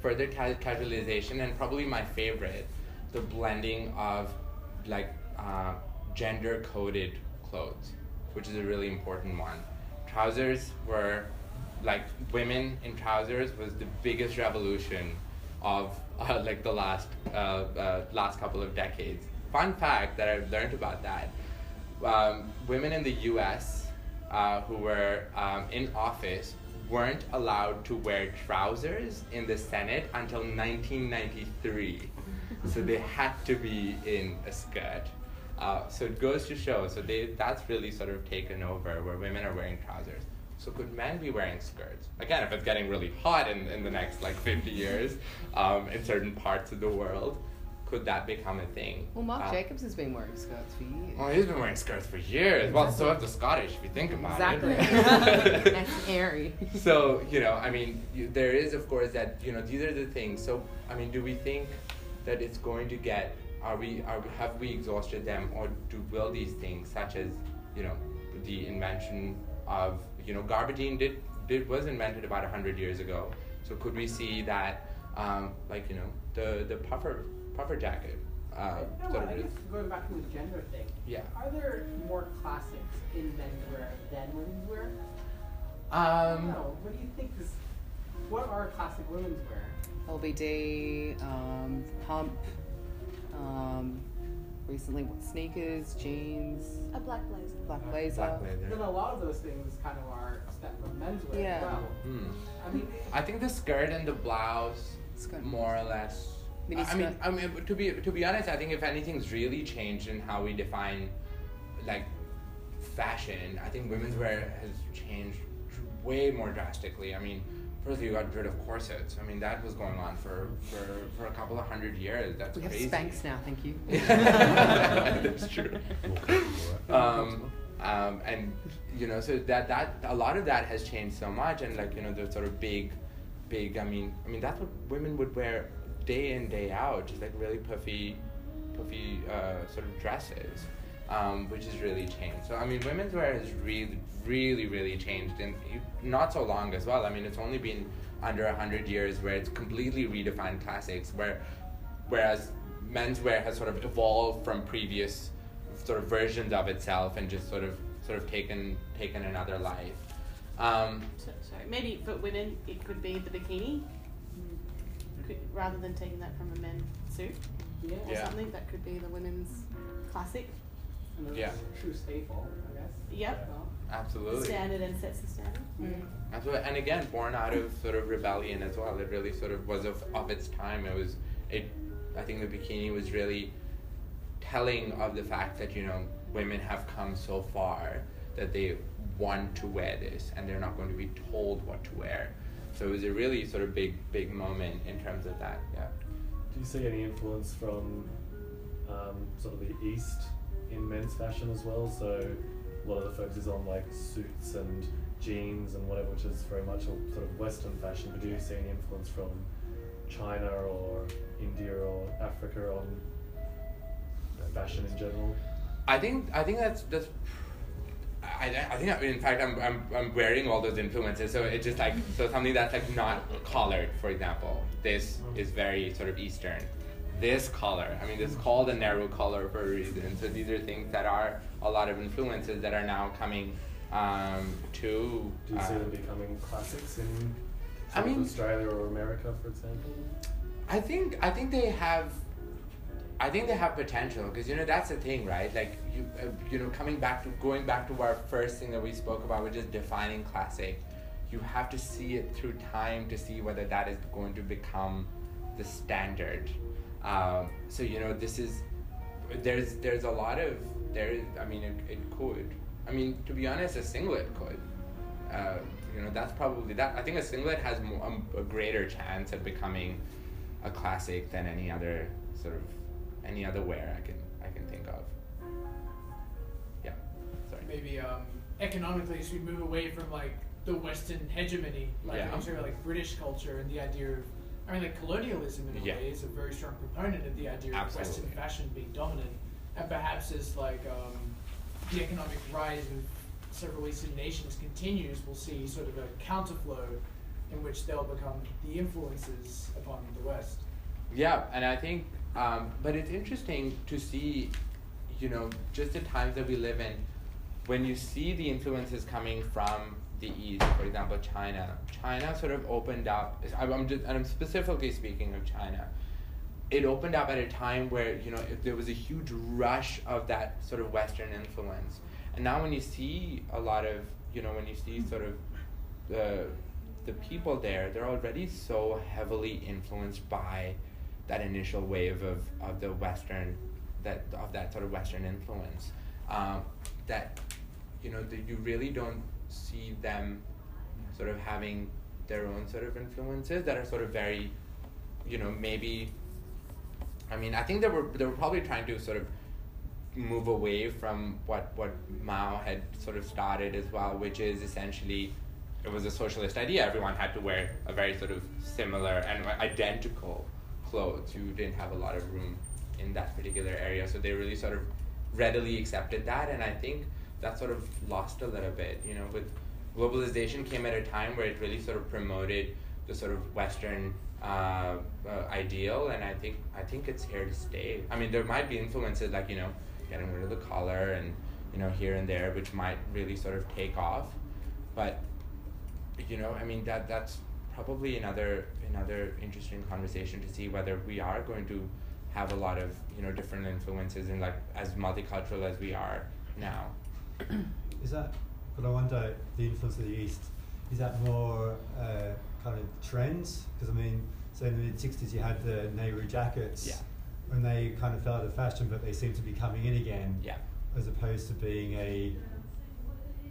further ca- casualization, and probably my favorite, the blending of like uh, gender coded clothes, which is a really important one. Trousers were like women in trousers was the biggest revolution of uh, like the last uh, uh, last couple of decades. Fun fact that I've learned about that: um, women in the U.S. Uh, who were um, in office weren't allowed to wear trousers in the Senate until 1993. so they had to be in a skirt. Uh, so it goes to show. So they that's really sort of taken over where women are wearing trousers. So could men be wearing skirts? Again, if it's getting really hot in, in the next like 50 years um, in certain parts of the world, could that become a thing? Well, Mark Uh, Jacobs has been wearing skirts for years. Well, he's been wearing skirts for years. Well, so have the Scottish, if you think about exactly. it. That's airy. so you know, I mean, you, there is of course that you know these are the things. So I mean, do we think that it's going to get? Are we? Are we, have we exhausted them, or do will these things such as you know the invention of you know gabardine did did was invented about hundred years ago. So could we see that um, like you know the the puffer puffer jacket uh, No, sort of I guess going back to the gender thing. yeah. Are there more classics in menswear than women's wear? Um, no. What do you think is what are classic women's wear? LBD, um, pump, um, recently what, sneakers, jeans, A black blazer. black blazer. Black blazer. Then a lot of those things kind of are a step from menswear Yeah. as well. Hmm. I mean, I think the skirt and the blouse, Skirt. more or less. Mini I I mean. I mean, to be to be honest, I think if anything's really changed in how we define, like, fashion, I think women's wear has changed way more drastically. I mean, first you got rid of corsets. I mean, that was going on for for, for a couple of hundred years. That's We have crazy. Spanx now, thank you. That's true. um, um, and you know, so that that a lot of that has changed so much, and like you know, the sort of big, big. I mean, I mean that's what women would wear day in day out, just like really puffy, puffy uh, sort of dresses, um, which has really changed. So I mean, women's wear has really, really, really changed in not so long as well. I mean, it's only been under a hundred years where it's completely redefined classics, where whereas menswear has sort of evolved from previous sort of versions of itself and just sort of sort of taken taken another life. Um, So, sorry, maybe for women it could be the bikini, could, rather than taking that from a men's suit yeah. or Yeah. something. That could be the women's classic. And those Yeah. True staple, I guess. Yep. Well, absolutely. Standard and sets the standard. Absolutely. And again, born out of sort of rebellion as well. It really sort of was of, of its time. It was it. I think the bikini was really telling of the fact that you know women have come so far that they want to wear this and they're not going to be told what to wear. So it was a really sort of big big moment in terms of that. Yeah. Do you see any influence from um, sort of the East in men's fashion as well? So a lot of the focus is on like suits and jeans and whatever, which is very much a sort of Western fashion. But do you see any influence from China or India or Africa on fashion in general? I think I think that's that's. I, I think in fact I'm, I'm I'm wearing all those influences so it's just like so something that's like not collared for example this mm-hmm. is very sort of eastern this color. I mean it's called a narrow collar for a reason so these are things that are a lot of influences that are now coming um, to Do you see uh, them becoming classics in I mean- Australia or America, for example? I think I think they have. I think they have potential because you know that's the thing, right? Like you, uh, you know, coming back to going back to our first thing that we spoke about, which is defining classic. You have to see it through time to see whether that is going to become the standard. Um, so you know, this is there's there's a lot of there. is- I mean, it, it could. I mean, to be honest, a singlet could. Uh, you know, that's probably that. I think a singlet has more, um, a greater chance of becoming a classic than any other sort of any other wear I can I can think of. Yeah, sorry. maybe um, economically as we move away from like the Western hegemony, like Yeah. into like British culture and the idea of, I mean, like colonialism in a Yeah. way is a very strong proponent of the idea of Western fashion being dominant, and perhaps as like um, the economic rise of several Eastern nations continues, we'll see sort of a counterflow in which they'll become the influences upon the West. Yeah, and I think, um, but it's interesting to see, you know, just the times that we live in, when you see the influences coming from the East, for example, China. China sort of opened up. I'm just, and I'm specifically speaking of China. It opened up at a time where you know if there was a huge rush of that sort of Western influence, and now when you see a lot of you know when you see sort of the the people there, they're already so heavily influenced by that initial wave of, of the Western, that of that sort of Western influence, um, that you know that you really don't see them sort of having their own sort of influences that are sort of very, you know, maybe. I mean, I think they were they were probably trying to sort of move away from what what Mao had sort of started as well, which is essentially it was a socialist idea. Everyone had to wear a very sort of similar and identical clothes. You didn't have a lot of room in that particular area, so they really sort of readily accepted that. And I think that sort of lost a little bit. You know, with globalization came at a time where it really sort of promoted the sort of Western uh, uh, ideal, and I think I think it's here to stay. I mean, there might be influences like you know getting rid of the collar and you know here and there, which might really sort of take off, but you know, I mean that that's probably another another interesting conversation to see whether we are going to have a lot of you know different influences and like as multicultural as we are now. Is that? But I wonder the influence of the East. Is that more uh, kind of trends? Because I mean, so in the mid '60s you had the Nehru jackets. Yeah. When they kind of fell out of fashion, but they seem to be coming in again. Yeah. As opposed to being a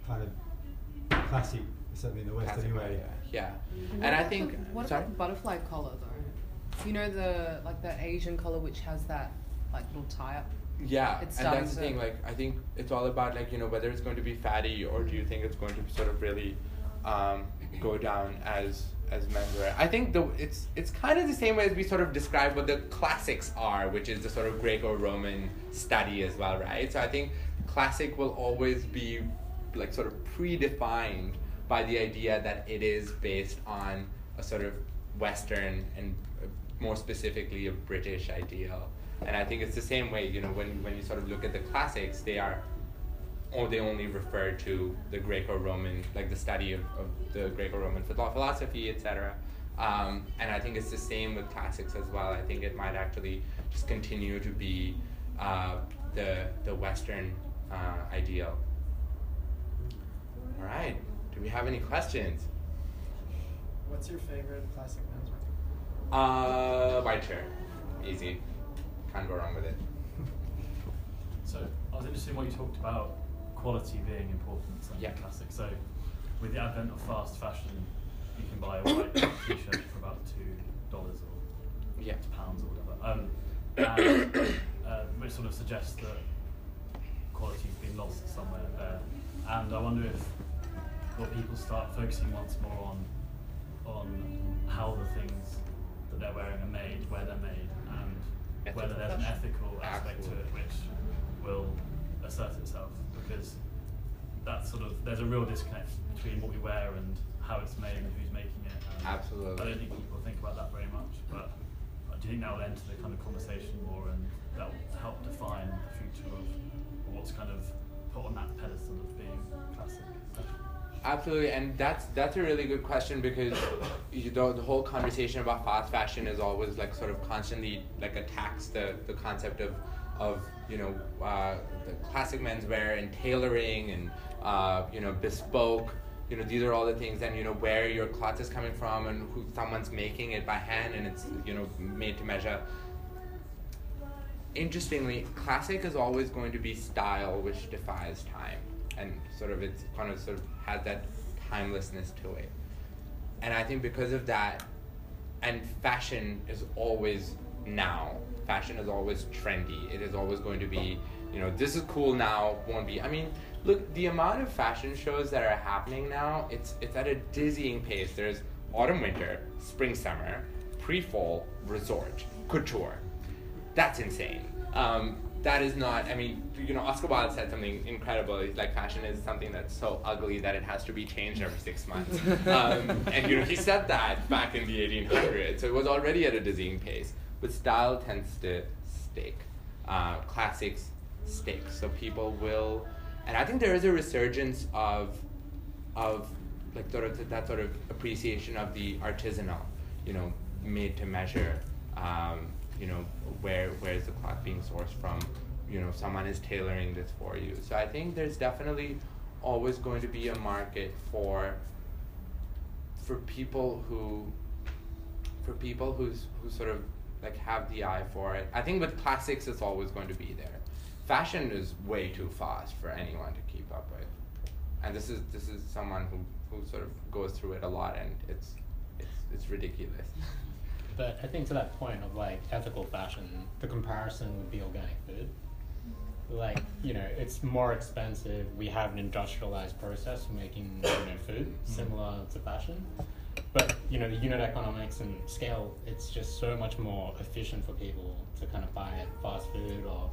kind of classic, certainly in the West Classic anyway. Yeah. What And I think the, what sorry. about the butterfly collar though? You know the like the Asian collar which has that like little tie up. Yeah, It's and that's the thing. Like, I think it's all about like you know whether it's going to be fatty or do you think it's going to sort of really um, go down as as menswear. I think the it's it's kind of the same way as we sort of describe what the classics are, which is the sort of Greco-Roman study as well, right? So I think classic will always be like sort of predefined by the idea that it is based on a sort of Western and uh, more specifically a British ideal. And I think it's the same way, you know, when, when you sort of look at the classics, they are, or they only refer to the Greco-Roman, like the study of, of the Greco-Roman philo- philosophy, etc. Um, and I think it's the same with classics as well. I think it might actually just continue to be uh, the the Western uh, ideal. All right. Do we have any questions? What's your favorite classic menswear? Uh, white shirt. Easy. Can't go wrong with it. So I was interested in what you talked about quality being important something Yeah. classic. So with the advent of fast fashion, you can buy a white t-shirt for about two dollars or Yeah. pounds or whatever. Um, and, uh, which sort of suggests that quality's been lost somewhere there. And I wonder if will people start focusing once more on on how the things that they're wearing are made, where they're made, and whether there's an ethical aspect to it which will assert itself because that's sort of there's a real disconnect between what we wear and how it's made and who's making it. Absolutely. I don't think people think about that very much, but I do think that will enter the kind of conversation more and that will help define the future of what's kind of Absolutely, and that's that's a really good question because you know, the whole conversation about fast fashion is always like sort of constantly like attacks the, the concept of of you know uh, the classic menswear and tailoring and uh, you know bespoke. You know these are all the things, and you know where your cloth is coming from and who someone's making it by hand and it's you know made to measure. Interestingly, classic is always going to be style which defies time and sort of it's kind of sort of has that timelessness to it. And I think because of that, and fashion is always now. Fashion is always trendy. It is always going to be, you know, this is cool now, won't be. I mean, look, the amount of fashion shows that are happening now, it's it's at a dizzying pace. There's autumn, winter, spring, summer, pre-fall, resort, couture. That's insane. Um, that is not. I mean, you know, Oscar Wilde said something incredible. He's like, fashion is something that's so ugly that it has to be changed every six months. um, and you know, he said that back in the 1800s. So it was already at a dizzying pace. But style tends to stick. Uh, classics stick. So people will, and I think there is a resurgence of, of like sort of that sort of appreciation of the artisanal, you know, made to measure. Um, you know, where where is the cloth being sourced from? You know, someone is tailoring this for you. So I think there's definitely always going to be a market for for people who for people who's who sort of like have the eye for it. I think with classics it's always going to be there. Fashion is way too fast for anyone to keep up with. And this is this is someone who, who sort of goes through it a lot and it's it's it's ridiculous. But I think to that point of like ethical fashion, the comparison would be organic food. Like, you know, it's more expensive. We have an industrialized process for making, you know, food mm-hmm. similar to fashion. But, you know, the unit economics and scale, it's just so much more efficient for people to kind of buy fast food or,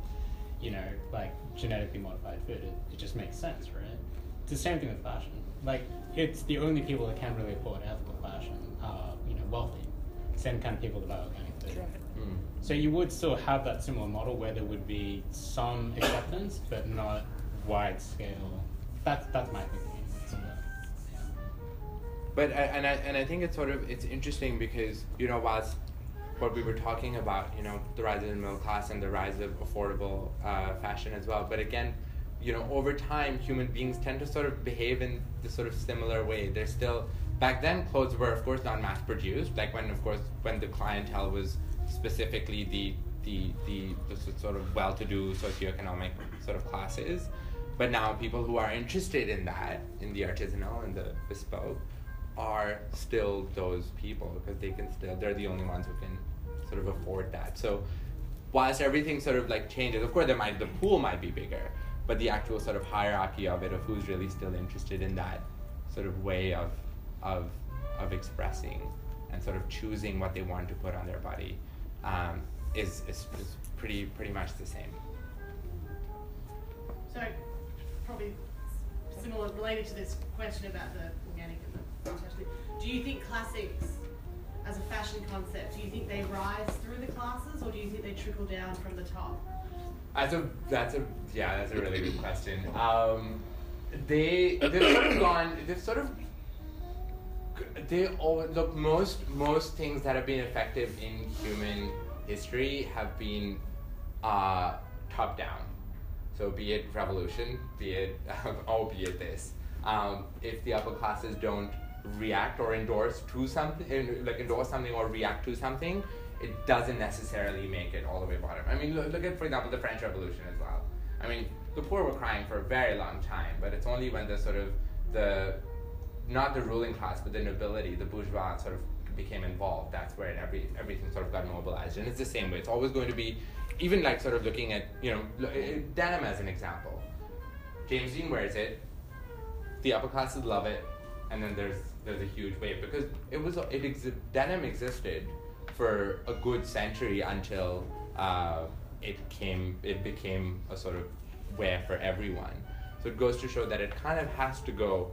you know, like genetically modified food. It, it just makes sense, right? It's the same thing with fashion. Like, it's the only people that can really afford ethical fashion are, you know, wealthy same kind of people that buy organic food. Mm. So you would still have that similar model where there would be some acceptance, but not wide scale. That's that's my thinking. So, but I, and I and I think it's sort of it's interesting because you know whilst what we were talking about, you know, the rise of the middle class and the rise of affordable uh, fashion as well. But again, you know, over time, human beings tend to sort of behave in this sort of similar way. They're still back then clothes were of course not mass produced. Like when of course when the clientele was specifically the the the, the sort of well-to-do socioeconomic sort of classes. But now people who are interested in that, in the artisanal and the bespoke, are still those people because they can still they're the only ones who can sort of afford that. So whilst everything sort of like changes, of course there might the pool might be bigger, but the actual sort of hierarchy of it of who's really still interested in that sort of way of of of expressing and sort of choosing what they want to put on their body um, is, is is pretty pretty much the same. So, probably similar, related to this question about the organic and the. Do you think classics, as a fashion concept, do you think they rise through the classes, or do you think they trickle down from the top? That's a that's a yeah that's a really good question. Um, they they've sort of gone they've sort of they all look most most things that have been effective in human history have been uh, top down. So be it revolution, be it oh be it this. Um, if the upper classes don't react or endorse to something, like endorse something or react to something, it doesn't necessarily make it all the way bottom. I mean, look, look at for example the French Revolution as well. I mean, the poor were crying for a very long time, but it's only when the sort of the not the ruling class, but the nobility, the bourgeois, sort of became involved. That's where every everything sort of got mobilized, and it's the same way. It's always going to be, even like sort of looking at you know denim as an example. James Dean wears it. The upper classes love it, and then there's there's a huge wave because it was it exi- denim existed for a good century until uh, it came it became a sort of wear for everyone. So it goes to show that it kind of has to go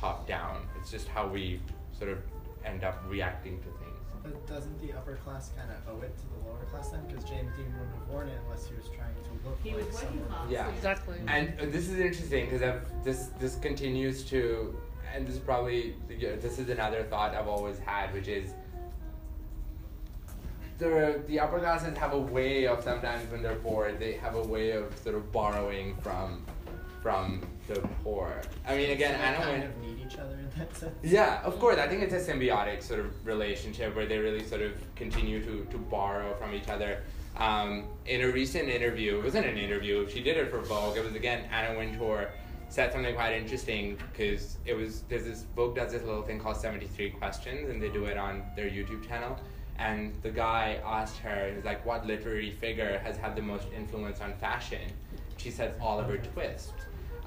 top down. It's just how we sort of end up reacting to things. But doesn't the upper class kind of owe it to the lower class then? Because James Dean wouldn't have worn it unless he was trying to look He like was working someone. class. Yeah, Exactly. And uh, this is interesting because this this continues to, and this is probably yeah, this is another thought I've always had, which is the the upper classes have a way of sometimes when they're bored, they have a way of sort of borrowing from from the poor. I mean, again, I don't kind of need each other in that sense. Yeah, of course. I think it's a symbiotic sort of relationship where they really sort of continue to, to borrow from each other. Um, in a recent interview, it wasn't an interview, she did it for Vogue. It was again Anna Wintour said something quite interesting because it was there's this Vogue does this little thing called 73 questions and they do it on their YouTube channel. And the guy asked her, he's like, what literary figure has had the most influence on fashion? She said Oliver Twist.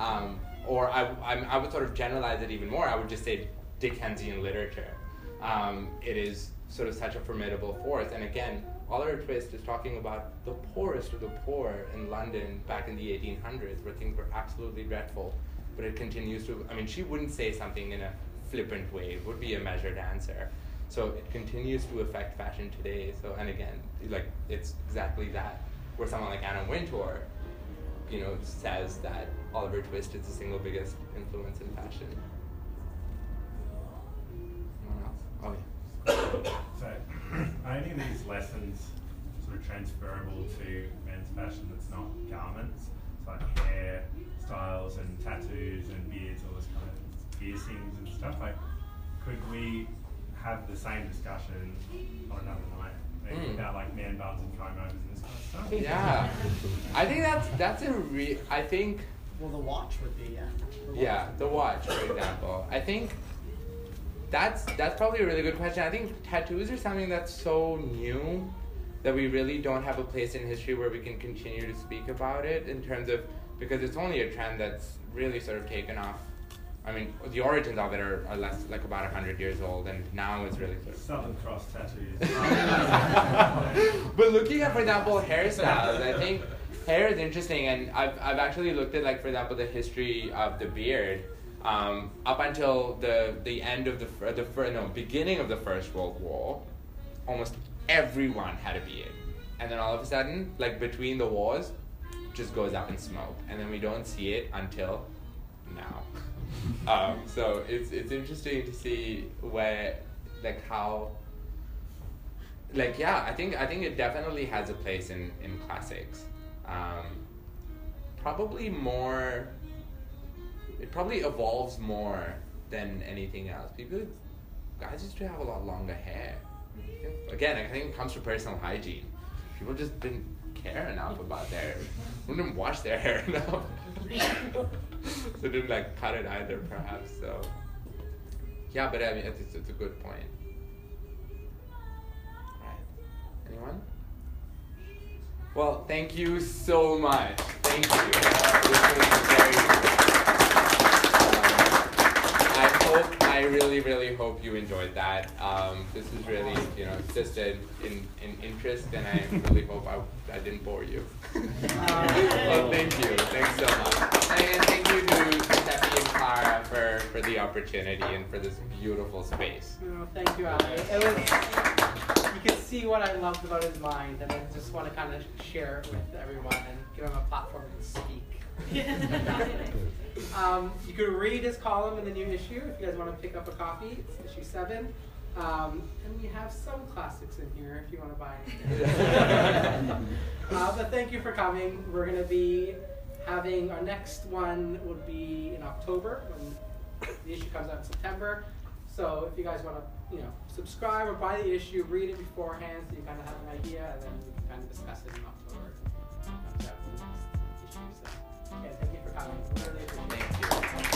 Um, or I, I, I would sort of generalize it even more. I would just say Dickensian literature. Um, it is sort of such a formidable force. And again, Oliver Twist is talking about the poorest of the poor in London back in the 1800s, where things were absolutely dreadful. But it continues to. I mean, she wouldn't say something in a flippant way. It would be a measured answer. So it continues to affect fashion today. So and again, like it's exactly that. Where someone like Anna Wintour, you know, says that Oliver Twist is the single biggest influence in fashion. Oh yeah. So, are any of these lessons sort of transferable to men's fashion that's not garments? It's like hair styles and tattoos and beards, all this kind of piercings and stuff. Like, could we have the same discussion on another night? Maybe Mm. about like man buns and kimonos and this kind of stuff? Yeah, I think that's that's a re. I think Well, the watch would be yeah. The yeah, the watch, for example. I think that's that's probably a really good question. I think tattoos are something that's so new that we really don't have a place in history where we can continue to speak about it in terms of because it's only a trend that's really sort of taken off. I mean, the origins of it are, are less like about hundred years old, and now it's really sort of Southern Cross tattoos. but looking at, for example, hairstyles, I think hair is interesting, and I've, I've actually looked at, like, for example, the history of the beard. Um, up until the, the end of the, fir- the fir- no, beginning of the First World War, almost everyone had a beard. And then all of a sudden, like, between the wars, just goes up in smoke. And then we don't see it until now. Um, so it's it's interesting to see where like how like yeah I think I think it definitely has a place in in classics. Um, probably more. It probably evolves more than anything else. People, guys used to have a lot longer hair. Again, I think it comes from personal hygiene. People just didn't care enough about their, didn't wash their hair enough. so didn't like cut it either, perhaps. So yeah, but I mean, it's, it's a good point. Right. Anyone? Well, thank you so much. Thank you. This was very I hope, I really, really hope you enjoyed that. Um, this is really, you know, just an, in, in interest, and I really hope I, I didn't bore you. well, thank you. Thanks so much. And thank you to Steffi and Clara for, for the opportunity and for this beautiful space. No, thank you, Ali. It was, you can see what I loved about his mind, and I just want to kind of share it with everyone and give him a platform to speak. um, you could read his column in the new issue if you guys want to pick up a copy. It's issue seven. Um, and we have some classics in here if you want to buy anything. uh, but thank you for coming. We're going to be having our next one would be in October when the issue comes out in September. So if you guys want to, you know, subscribe or buy the issue, read it beforehand so you kind of have an idea, and then we can kind of discuss it in October. Thank you.